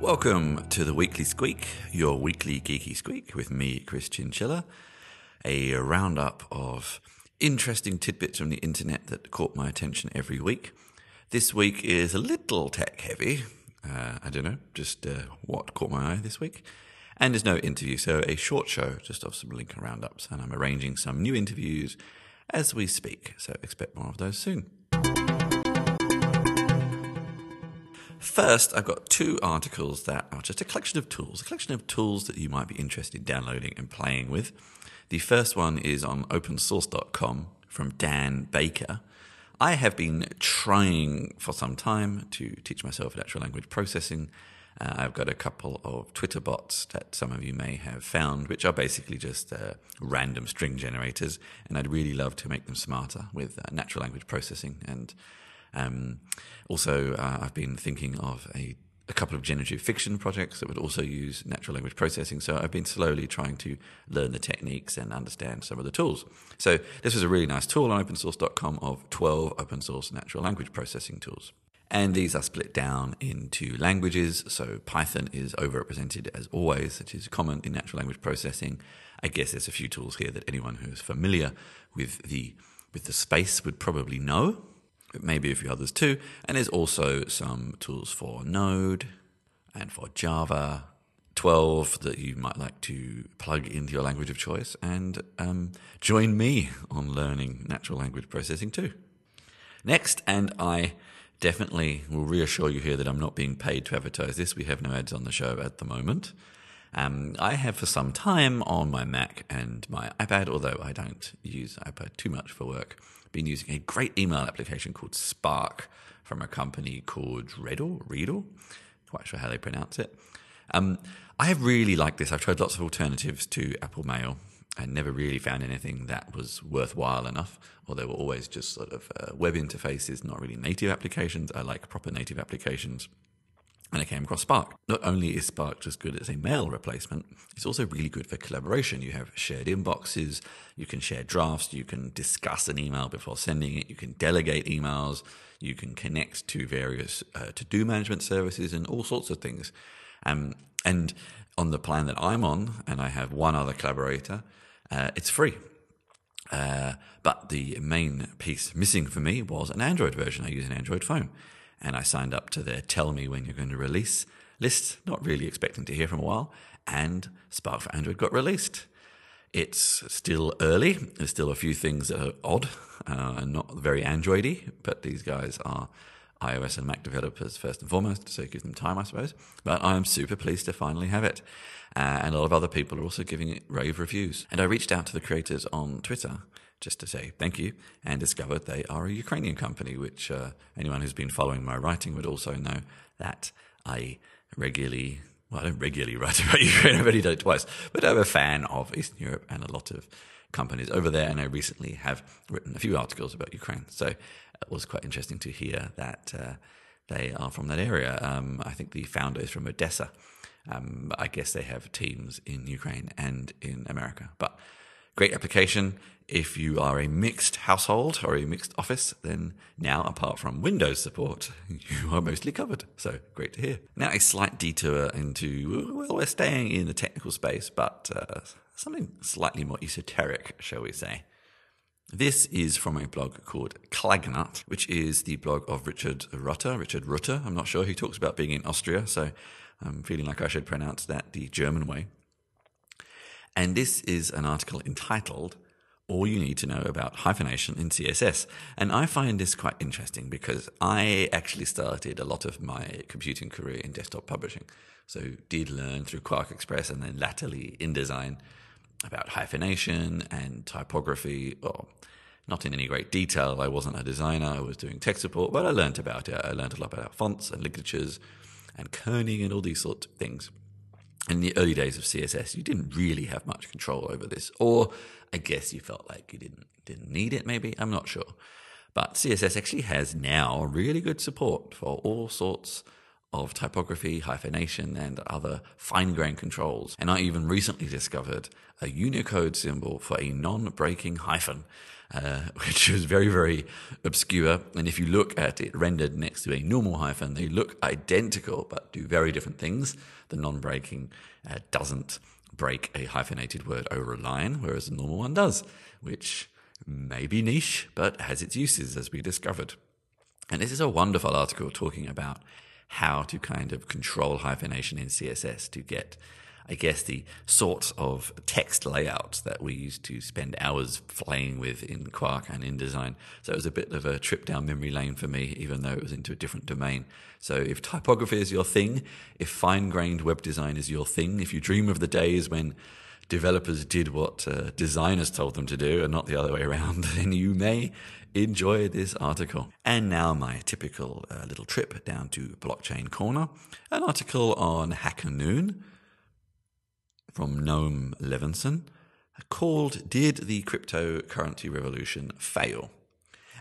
Welcome to the Weekly Squeak, your weekly geeky squeak with me, Chris Chinchilla. A roundup of interesting tidbits from the internet that caught my attention every week. This week is a little tech heavy. Uh, I don't know, just uh, what caught my eye this week. And there's no interview, so a short show just of some Lincoln roundups. And I'm arranging some new interviews as we speak, so expect more of those soon. First, I've got two articles that are just a collection of tools, a collection of tools that you might be interested in downloading and playing with. The first one is on opensource.com from Dan Baker. I have been trying for some time to teach myself natural language processing. Uh, I've got a couple of Twitter bots that some of you may have found, which are basically just uh, random string generators, and I'd really love to make them smarter with uh, natural language processing and um, also, uh, I've been thinking of a, a, couple of generative fiction projects that would also use natural language processing. So I've been slowly trying to learn the techniques and understand some of the tools. So this was a really nice tool on opensource.com of 12 open source natural language processing tools. And these are split down into languages. So Python is overrepresented as always, which is common in natural language processing. I guess there's a few tools here that anyone who's familiar with the with the space would probably know maybe a few others too. And there's also some tools for Node and for Java 12 that you might like to plug into your language of choice and um, join me on learning natural language processing too. Next, and I definitely will reassure you here that I'm not being paid to advertise this. We have no ads on the show at the moment. Um, I have for some time on my Mac and my iPad, although I don't use iPad too much for work, been using a great email application called Spark from a company called Reddle, Readle, quite sure how they pronounce it. Um, I have really liked this. I've tried lots of alternatives to Apple Mail and never really found anything that was worthwhile enough, or they were always just sort of uh, web interfaces, not really native applications. I like proper native applications and I came across Spark. Not only is Spark just good as a mail replacement, it's also really good for collaboration. You have shared inboxes, you can share drafts, you can discuss an email before sending it, you can delegate emails, you can connect to various uh, to do management services and all sorts of things. Um, and on the plan that I'm on, and I have one other collaborator, uh, it's free. Uh, but the main piece missing for me was an Android version. I use an Android phone and I signed up to their tell me when you're going to release list, not really expecting to hear from a while, and Spark for Android got released. It's still early. There's still a few things that are odd uh, and not very Androidy, but these guys are iOS and Mac developers first and foremost, so give them time, I suppose. But I'm super pleased to finally have it. Uh, and a lot of other people are also giving it rave reviews. And I reached out to the creators on Twitter just to say thank you, and discovered they are a Ukrainian company, which uh, anyone who's been following my writing would also know that I regularly, well, I don't regularly write about Ukraine, I've only done it twice, but I'm a fan of Eastern Europe and a lot of companies over there, and I recently have written a few articles about Ukraine. So it was quite interesting to hear that uh, they are from that area. Um, I think the founder is from Odessa. Um, I guess they have teams in Ukraine and in America, but great application. If you are a mixed household or a mixed office, then now, apart from Windows support, you are mostly covered. So great to hear. Now, a slight detour into, well, we're staying in the technical space, but uh, something slightly more esoteric, shall we say. This is from a blog called Clagnut, which is the blog of Richard Rutter. Richard Rutter, I'm not sure. He talks about being in Austria, so I'm feeling like I should pronounce that the German way. And this is an article entitled all you need to know about hyphenation in CSS. And I find this quite interesting because I actually started a lot of my computing career in desktop publishing. So did learn through QuarkXPress and then latterly InDesign about hyphenation and typography. Well, not in any great detail. I wasn't a designer. I was doing tech support, but I learned about it. I learned a lot about fonts and ligatures and kerning and all these sorts of things in the early days of CSS, you didn't really have much control over this, or I guess you felt like you didn't didn't need it. Maybe I'm not sure, but CSS actually has now really good support for all sorts of typography, hyphenation, and other fine grained controls. And I even recently discovered a Unicode symbol for a non breaking hyphen. Uh, which is very, very obscure. And if you look at it rendered next to a normal hyphen, they look identical but do very different things. The non breaking uh, doesn't break a hyphenated word over a line, whereas the normal one does, which may be niche, but has its uses, as we discovered. And this is a wonderful article talking about how to kind of control hyphenation in CSS to get, I guess, the sorts of text layouts that we used to spend hours playing with in Quark and InDesign. So it was a bit of a trip down memory lane for me, even though it was into a different domain. So if typography is your thing, if fine grained web design is your thing, if you dream of the days when developers did what uh, designers told them to do and not the other way around, then you may enjoy this article. And now, my typical uh, little trip down to Blockchain Corner an article on Hacker Noon from Noam Levinson called Did the Cryptocurrency Revolution Fail?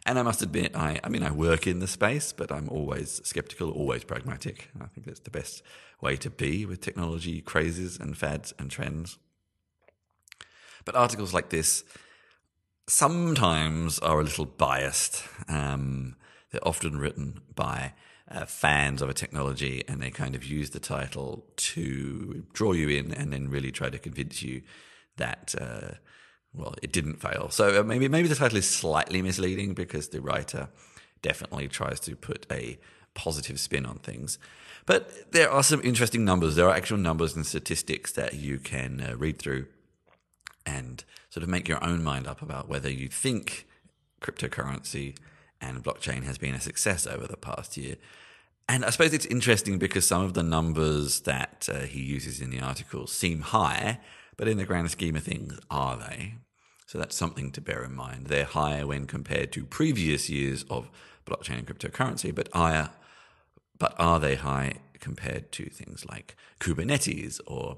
And I must admit, I, I mean, I work in the space, but I'm always skeptical, always pragmatic. I think that's the best way to be with technology crazes and fads and trends. But articles like this sometimes are a little biased. Um, they're often written by uh, fans of a technology and they kind of use the title to draw you in and then really try to convince you that, uh, well, it didn't fail. So uh, maybe, maybe the title is slightly misleading because the writer definitely tries to put a positive spin on things. But there are some interesting numbers. There are actual numbers and statistics that you can uh, read through and sort of make your own mind up about whether you think cryptocurrency and blockchain has been a success over the past year. And I suppose it's interesting because some of the numbers that uh, he uses in the article seem high, but in the grand scheme of things, are they? So that's something to bear in mind. They're higher when compared to previous years of blockchain and cryptocurrency, but higher, but are they high compared to things like Kubernetes or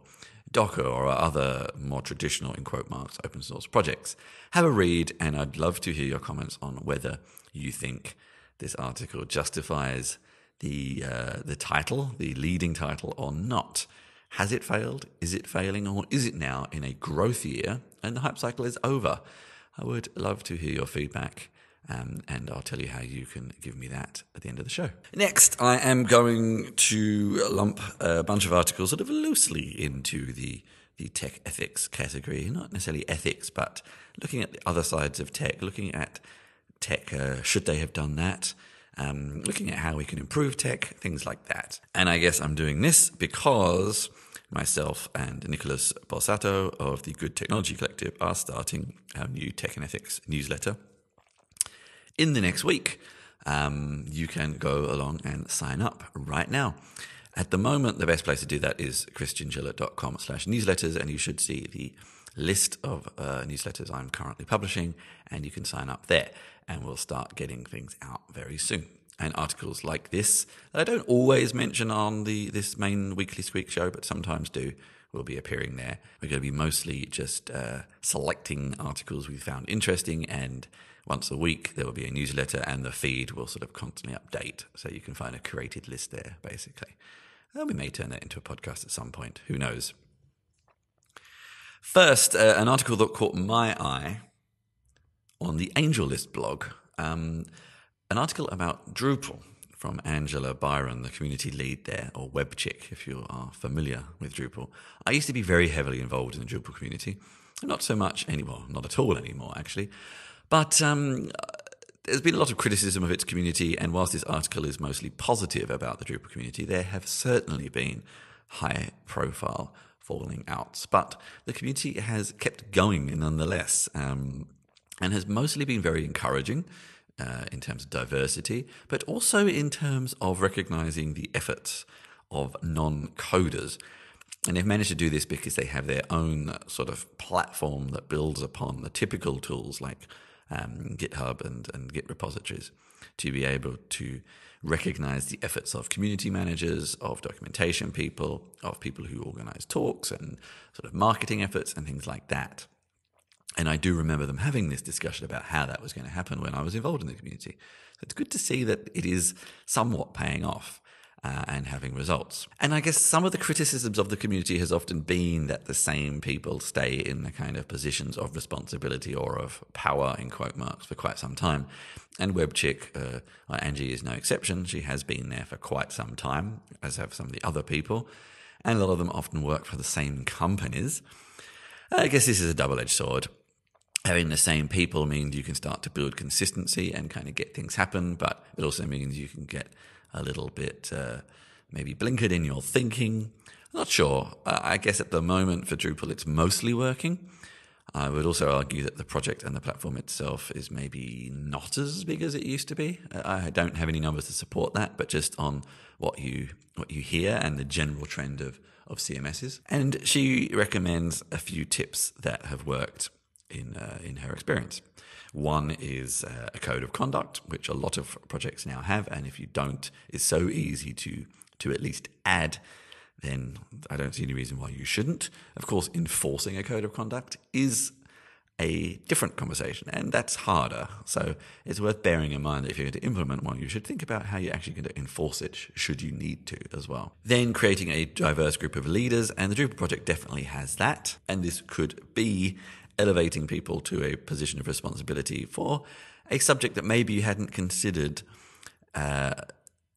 Docker or other more traditional, in quote marks, open source projects. Have a read, and I'd love to hear your comments on whether you think this article justifies the uh, the title, the leading title, or not. Has it failed? Is it failing, or is it now in a growth year and the hype cycle is over? I would love to hear your feedback. Um, and I'll tell you how you can give me that at the end of the show. Next, I am going to lump a bunch of articles sort of loosely into the the tech ethics category, not necessarily ethics, but looking at the other sides of tech, looking at tech, uh, should they have done that? Um, looking at how we can improve tech, things like that. And I guess I'm doing this because myself and Nicholas Borsato of the Good Technology Collective are starting our new tech and ethics newsletter in the next week. Um, you can go along and sign up right now. At the moment, the best place to do that is chrischinchilla.com slash newsletters, and you should see the list of uh, newsletters I'm currently publishing, and you can sign up there, and we'll start getting things out very soon. And articles like this, that I don't always mention on the this main weekly Squeak show, but sometimes do, will be appearing there. We're going to be mostly just uh, selecting articles we found interesting and once a week there will be a newsletter and the feed will sort of constantly update so you can find a curated list there basically and we may turn that into a podcast at some point who knows first uh, an article that caught my eye on the AngelList blog um, an article about drupal from Angela Byron, the community lead there, or webchick, if you are familiar with Drupal. I used to be very heavily involved in the Drupal community. Not so much anymore, not at all anymore, actually. But um, there's been a lot of criticism of its community, and whilst this article is mostly positive about the Drupal community, there have certainly been high profile falling outs. But the community has kept going nonetheless um, and has mostly been very encouraging. Uh, in terms of diversity, but also in terms of recognizing the efforts of non coders. And they've managed to do this because they have their own sort of platform that builds upon the typical tools like um, GitHub and, and Git repositories to be able to recognize the efforts of community managers, of documentation people, of people who organize talks and sort of marketing efforts and things like that. And I do remember them having this discussion about how that was going to happen when I was involved in the community. So it's good to see that it is somewhat paying off. Uh, and having results. And I guess some of the criticisms of the community has often been that the same people stay in the kind of positions of responsibility or of power, in quote marks, for quite some time. And WebChick, uh, Angie is no exception. She has been there for quite some time, as have some of the other people. And a lot of them often work for the same companies. I guess this is a double edged sword having the same people means you can start to build consistency and kind of get things happen, but it also means you can get a little bit uh, maybe blinkered in your thinking. Not sure. I guess at the moment for Drupal, it's mostly working. I would also argue that the project and the platform itself is maybe not as big as it used to be. I don't have any numbers to support that, but just on what you what you hear and the general trend of of CMSs. And she recommends a few tips that have worked in uh, in her experience. One is uh, a code of conduct, which a lot of projects now have, and if you don't, it's so easy to to at least add. Then I don't see any reason why you shouldn't. Of course, enforcing a code of conduct is a different conversation, and that's harder. So it's worth bearing in mind that if you're going to implement one, you should think about how you're actually going to enforce it, should you need to as well. Then creating a diverse group of leaders, and the Drupal project definitely has that. And this could be elevating people to a position of responsibility for a subject that maybe you hadn't considered uh,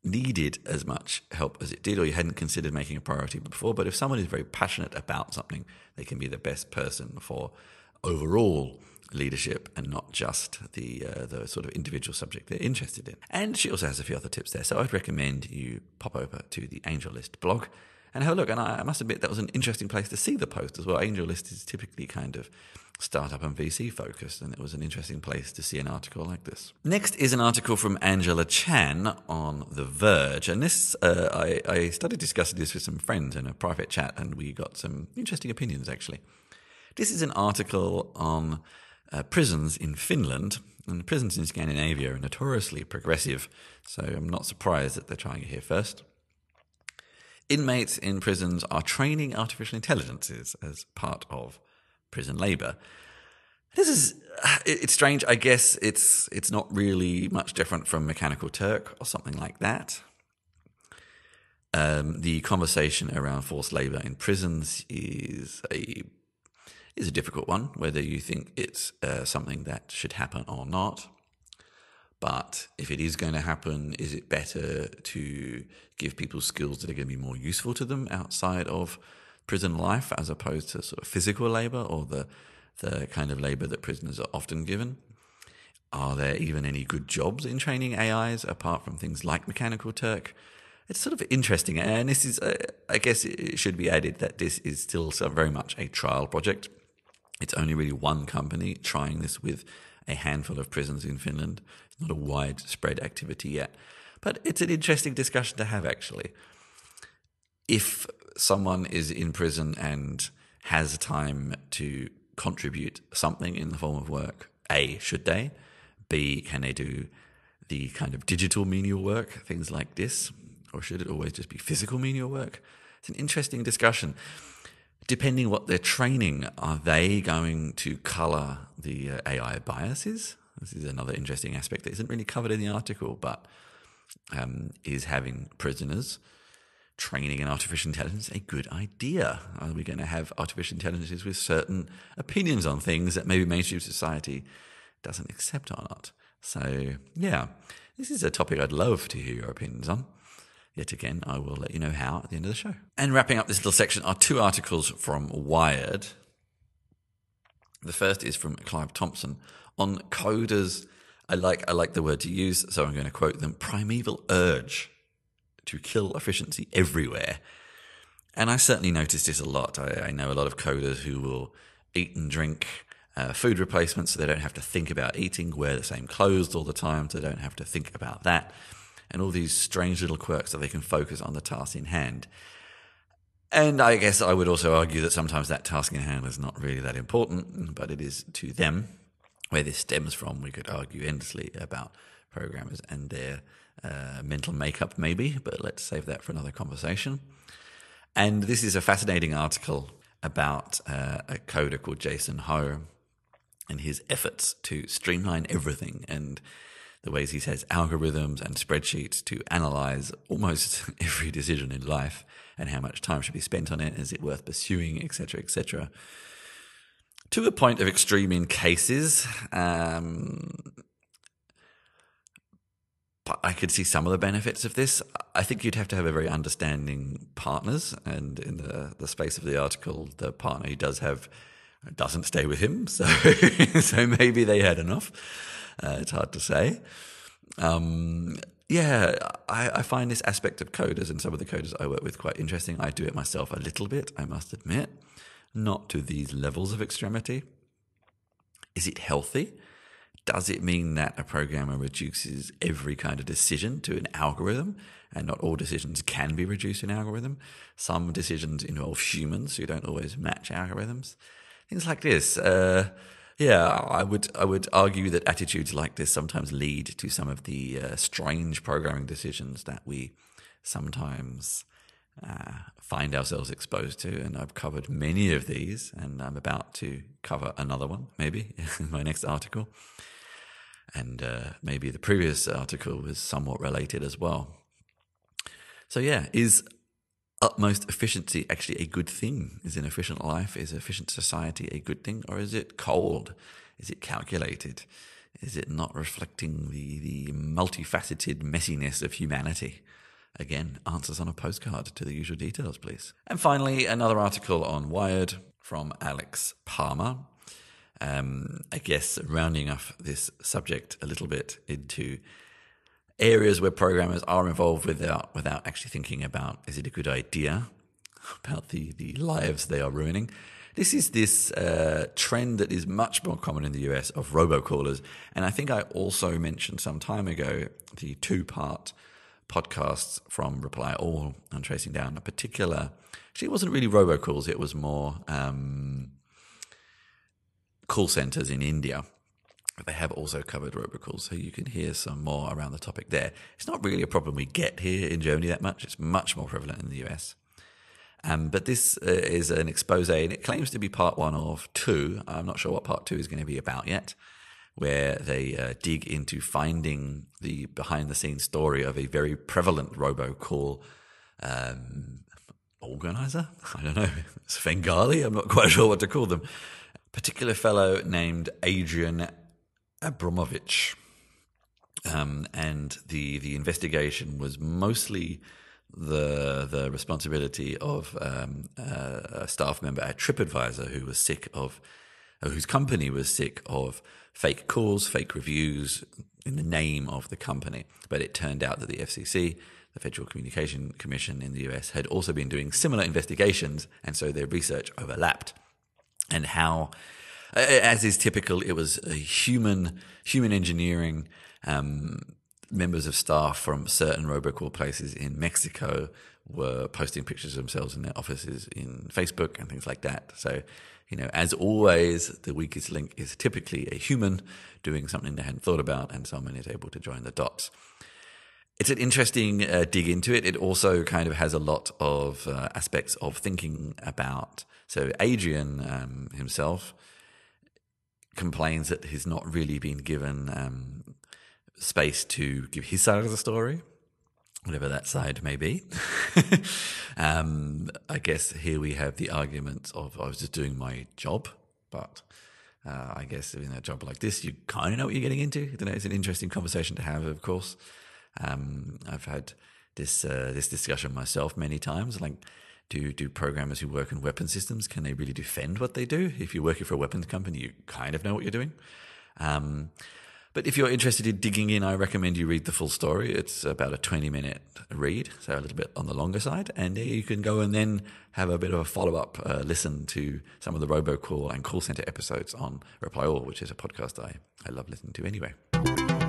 needed as much help as it did, or you hadn't considered making a priority before. But if someone is very passionate about something, they can be the best person for overall leadership and not just the uh, the sort of individual subject they're interested in. And she also has a few other tips there. So I'd recommend you pop over to the AngelList blog and have a look. And I must admit that was an interesting place to see the post as well. AngelList is typically kind of startup and VC focused, and it was an interesting place to see an article like this. Next is an article from Angela Chan on The Verge, and this uh, I, I started discussing this with some friends in a private chat, and we got some interesting opinions actually. This is an article on uh, prisons in Finland, and prisons in Scandinavia are notoriously progressive, so I'm not surprised that they're trying it here first. Inmates in prisons are training artificial intelligences as part of prison labour. This is it's strange. I guess it's it's not really much different from Mechanical Turk or something like that. Um, the conversation around forced labour in prisons is a is a difficult one. Whether you think it's uh, something that should happen or not, but if it is going to happen, is it better to give people skills that are going to be more useful to them outside of prison life as opposed to sort of physical labor or the the kind of labor that prisoners are often given? Are there even any good jobs in training AIs apart from things like Mechanical Turk? It's sort of interesting, and this is, uh, I guess, it should be added that this is still very much a trial project. It's only really one company trying this with a handful of prisons in Finland. It's not a widespread activity yet, but it's an interesting discussion to have actually. If someone is in prison and has time to contribute something in the form of work, A, should they? B, can they do the kind of digital menial work, things like this? Or should it always just be physical menial work? It's an interesting discussion. Depending what they're training, are they going to color the uh, AI biases? This is another interesting aspect that isn't really covered in the article, but um, is having prisoners training in artificial intelligence a good idea? Are we going to have artificial intelligences with certain opinions on things that maybe mainstream society doesn't accept or not? So, yeah, this is a topic I'd love to hear your opinions on. Yet again, I will let you know how at the end of the show. And wrapping up this little section are two articles from Wired. The first is from Clive Thompson on coders. I like I like the word to use, so I'm going to quote them: primeval urge to kill efficiency everywhere. And I certainly noticed this a lot. I, I know a lot of coders who will eat and drink uh, food replacements so they don't have to think about eating, wear the same clothes all the time so they don't have to think about that, and all these strange little quirks so they can focus on the task in hand. And I guess I would also argue that sometimes that task in hand is not really that important, but it is to them. Where this stems from, we could argue endlessly about programmers and their uh, mental makeup, maybe, but let's save that for another conversation. And this is a fascinating article about uh, a coder called Jason Ho and his efforts to streamline everything. And the ways he says algorithms and spreadsheets to analyze almost every decision in life and how much time should be spent on it. Is it worth pursuing, etc., etc. To a point of extreme in cases. Um, but I could see some of the benefits of this. I think you'd have to have a very understanding partners, and in the the space of the article, the partner he does have doesn't stay with him, so so maybe they had enough. Uh, it's hard to say. Um, yeah, I, I, find this aspect of coders and some of the coders I work with quite interesting. I do it myself a little bit, I must admit, not to these levels of extremity. Is it healthy? Does it mean that a programmer reduces every kind of decision to an algorithm? And not all decisions can be reduced in algorithm. Some decisions involve humans who don't always match algorithms. Things like this. Uh, yeah, I would I would argue that attitudes like this sometimes lead to some of the uh, strange programming decisions that we sometimes uh, find ourselves exposed to. And I've covered many of these, and I'm about to cover another one maybe in my next article. And uh, maybe the previous article was somewhat related as well. So yeah, is utmost efficiency actually a good thing? Is an efficient life, is efficient society a good thing? Or is it cold? Is it calculated? Is it not reflecting the, the multifaceted messiness of humanity? Again, answers on a postcard to the usual details, please. And finally, another article on Wired from Alex Palmer. Um, I guess rounding off this subject a little bit into areas where programmers are involved without without actually thinking about is it a good idea about the the lives they are ruining. This is this uh, trend that is much more common in the US of robocallers, and I think I also mentioned some time ago the two part podcasts from Reply All on tracing down a particular. Actually, it wasn't really robocalls; it was more um, call centers in India they have also covered robocalls, so you can hear some more around the topic there. It's not really a problem we get here in Germany that much. It's much more prevalent in the US. Um, but this uh, is an expose, and it claims to be part one of two. I'm not sure what part two is going to be about yet, where they uh, dig into finding the behind the scenes story of a very prevalent robocall um, organizer. I don't know. Svengali. I'm not quite sure what to call them. A particular fellow named Adrian Abramovich. Um, and the the investigation was mostly the the responsibility of um, a staff member at TripAdvisor who was sick of, whose company was sick of fake calls, fake reviews in the name of the company. But it turned out that the FCC, the Federal Communication Commission in the US, had also been doing similar investigations, and so their research overlapped. And how as is typical, it was a human human engineering. Um, members of staff from certain robocall places in Mexico were posting pictures of themselves in their offices in Facebook and things like that. So, you know, as always, the weakest link is typically a human doing something they hadn't thought about, and someone is able to join the dots. It's an interesting uh, dig into it. It also kind of has a lot of uh, aspects of thinking about. So, Adrian um, himself complains that he's not really been given um, space to give his side of the story, whatever that side may be. um, I guess here we have the argument of I was just doing my job, but uh, I guess in a job like this, you kind of know what you're getting into. Know, it's an interesting conversation to have, of course. Um, I've had this uh, this discussion myself many times, like do do programmers who work in weapon systems can they really defend what they do? If you're working for a weapons company, you kind of know what you're doing. Um, but if you're interested in digging in, I recommend you read the full story. It's about a 20 minute read, so a little bit on the longer side. And you can go and then have a bit of a follow up uh, listen to some of the robocall and call center episodes on Reply All, which is a podcast I, I love listening to anyway.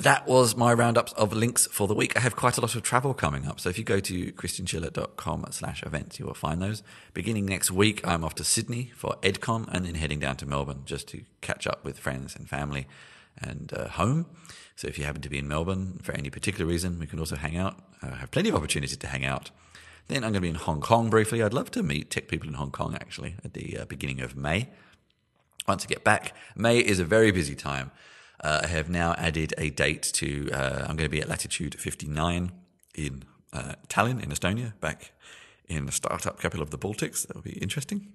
That was my roundups of links for the week. I have quite a lot of travel coming up. So if you go to chrischinchilla.com slash events, you will find those. Beginning next week, I'm off to Sydney for EdCon and then heading down to Melbourne just to catch up with friends and family and uh, home. So if you happen to be in Melbourne for any particular reason, we can also hang out. I have plenty of opportunities to hang out. Then I'm going to be in Hong Kong briefly. I'd love to meet tech people in Hong Kong actually at the uh, beginning of May. once I get back. May is a very busy time. Uh, I have now added a date to, uh, I'm going to be at latitude 59 in uh, Tallinn in Estonia, back in the startup capital of the Baltics. That will be interesting.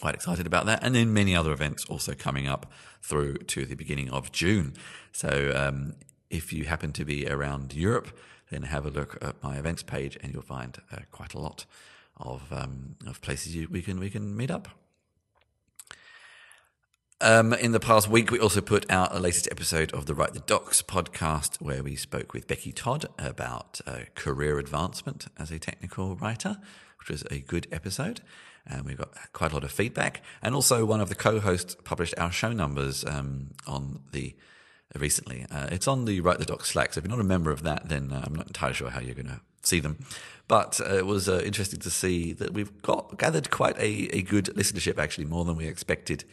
Quite excited about that. And then many other events also coming up through to the beginning of June. So um, if you happen to be around Europe, then have a look at my events page and you'll find uh, quite a lot of, um, of places you, we, can, we can meet up. Um, in the past week, we also put out a latest episode of the Write the Docs podcast where we spoke with Becky Todd about uh, career advancement as a technical writer, which was a good episode. And we got quite a lot of feedback. And also, one of the co hosts published our show numbers um, on the uh, recently. Uh, it's on the Write the Docs Slack. So if you're not a member of that, then uh, I'm not entirely sure how you're going to see them. But uh, it was uh, interesting to see that we've got gathered quite a, a good listenership, actually, more than we expected.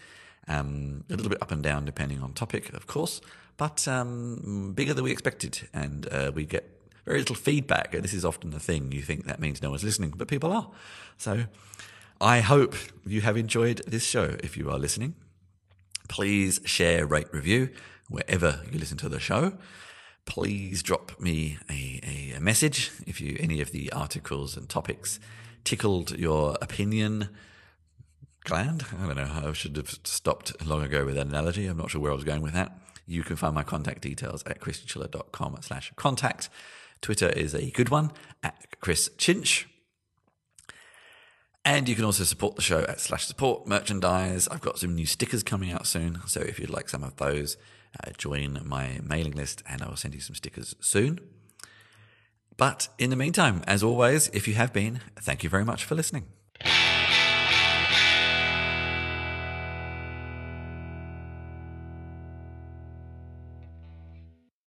Um, a little bit up and down depending on topic, of course, but um, bigger than we expected. And uh, we get very little feedback. And this is often the thing. You think that means no one's listening, but people are. So I hope you have enjoyed this show. If you are listening, please share, rate, review wherever you listen to the show. Please drop me a, a, message if you any of the articles and topics tickled your opinion gland. I don't know. I should have stopped long ago with that analogy. I'm not sure where I was going with that. You can find my contact details at chrischinchilla.com slash contact. Twitter is a good one at Chris Chinch. And you can also support the show at slash support merchandise. I've got some new stickers coming out soon. So if you'd like some of those, uh, join my mailing list and I will send you some stickers soon. But in the meantime, as always, if you have been, thank you very much for listening.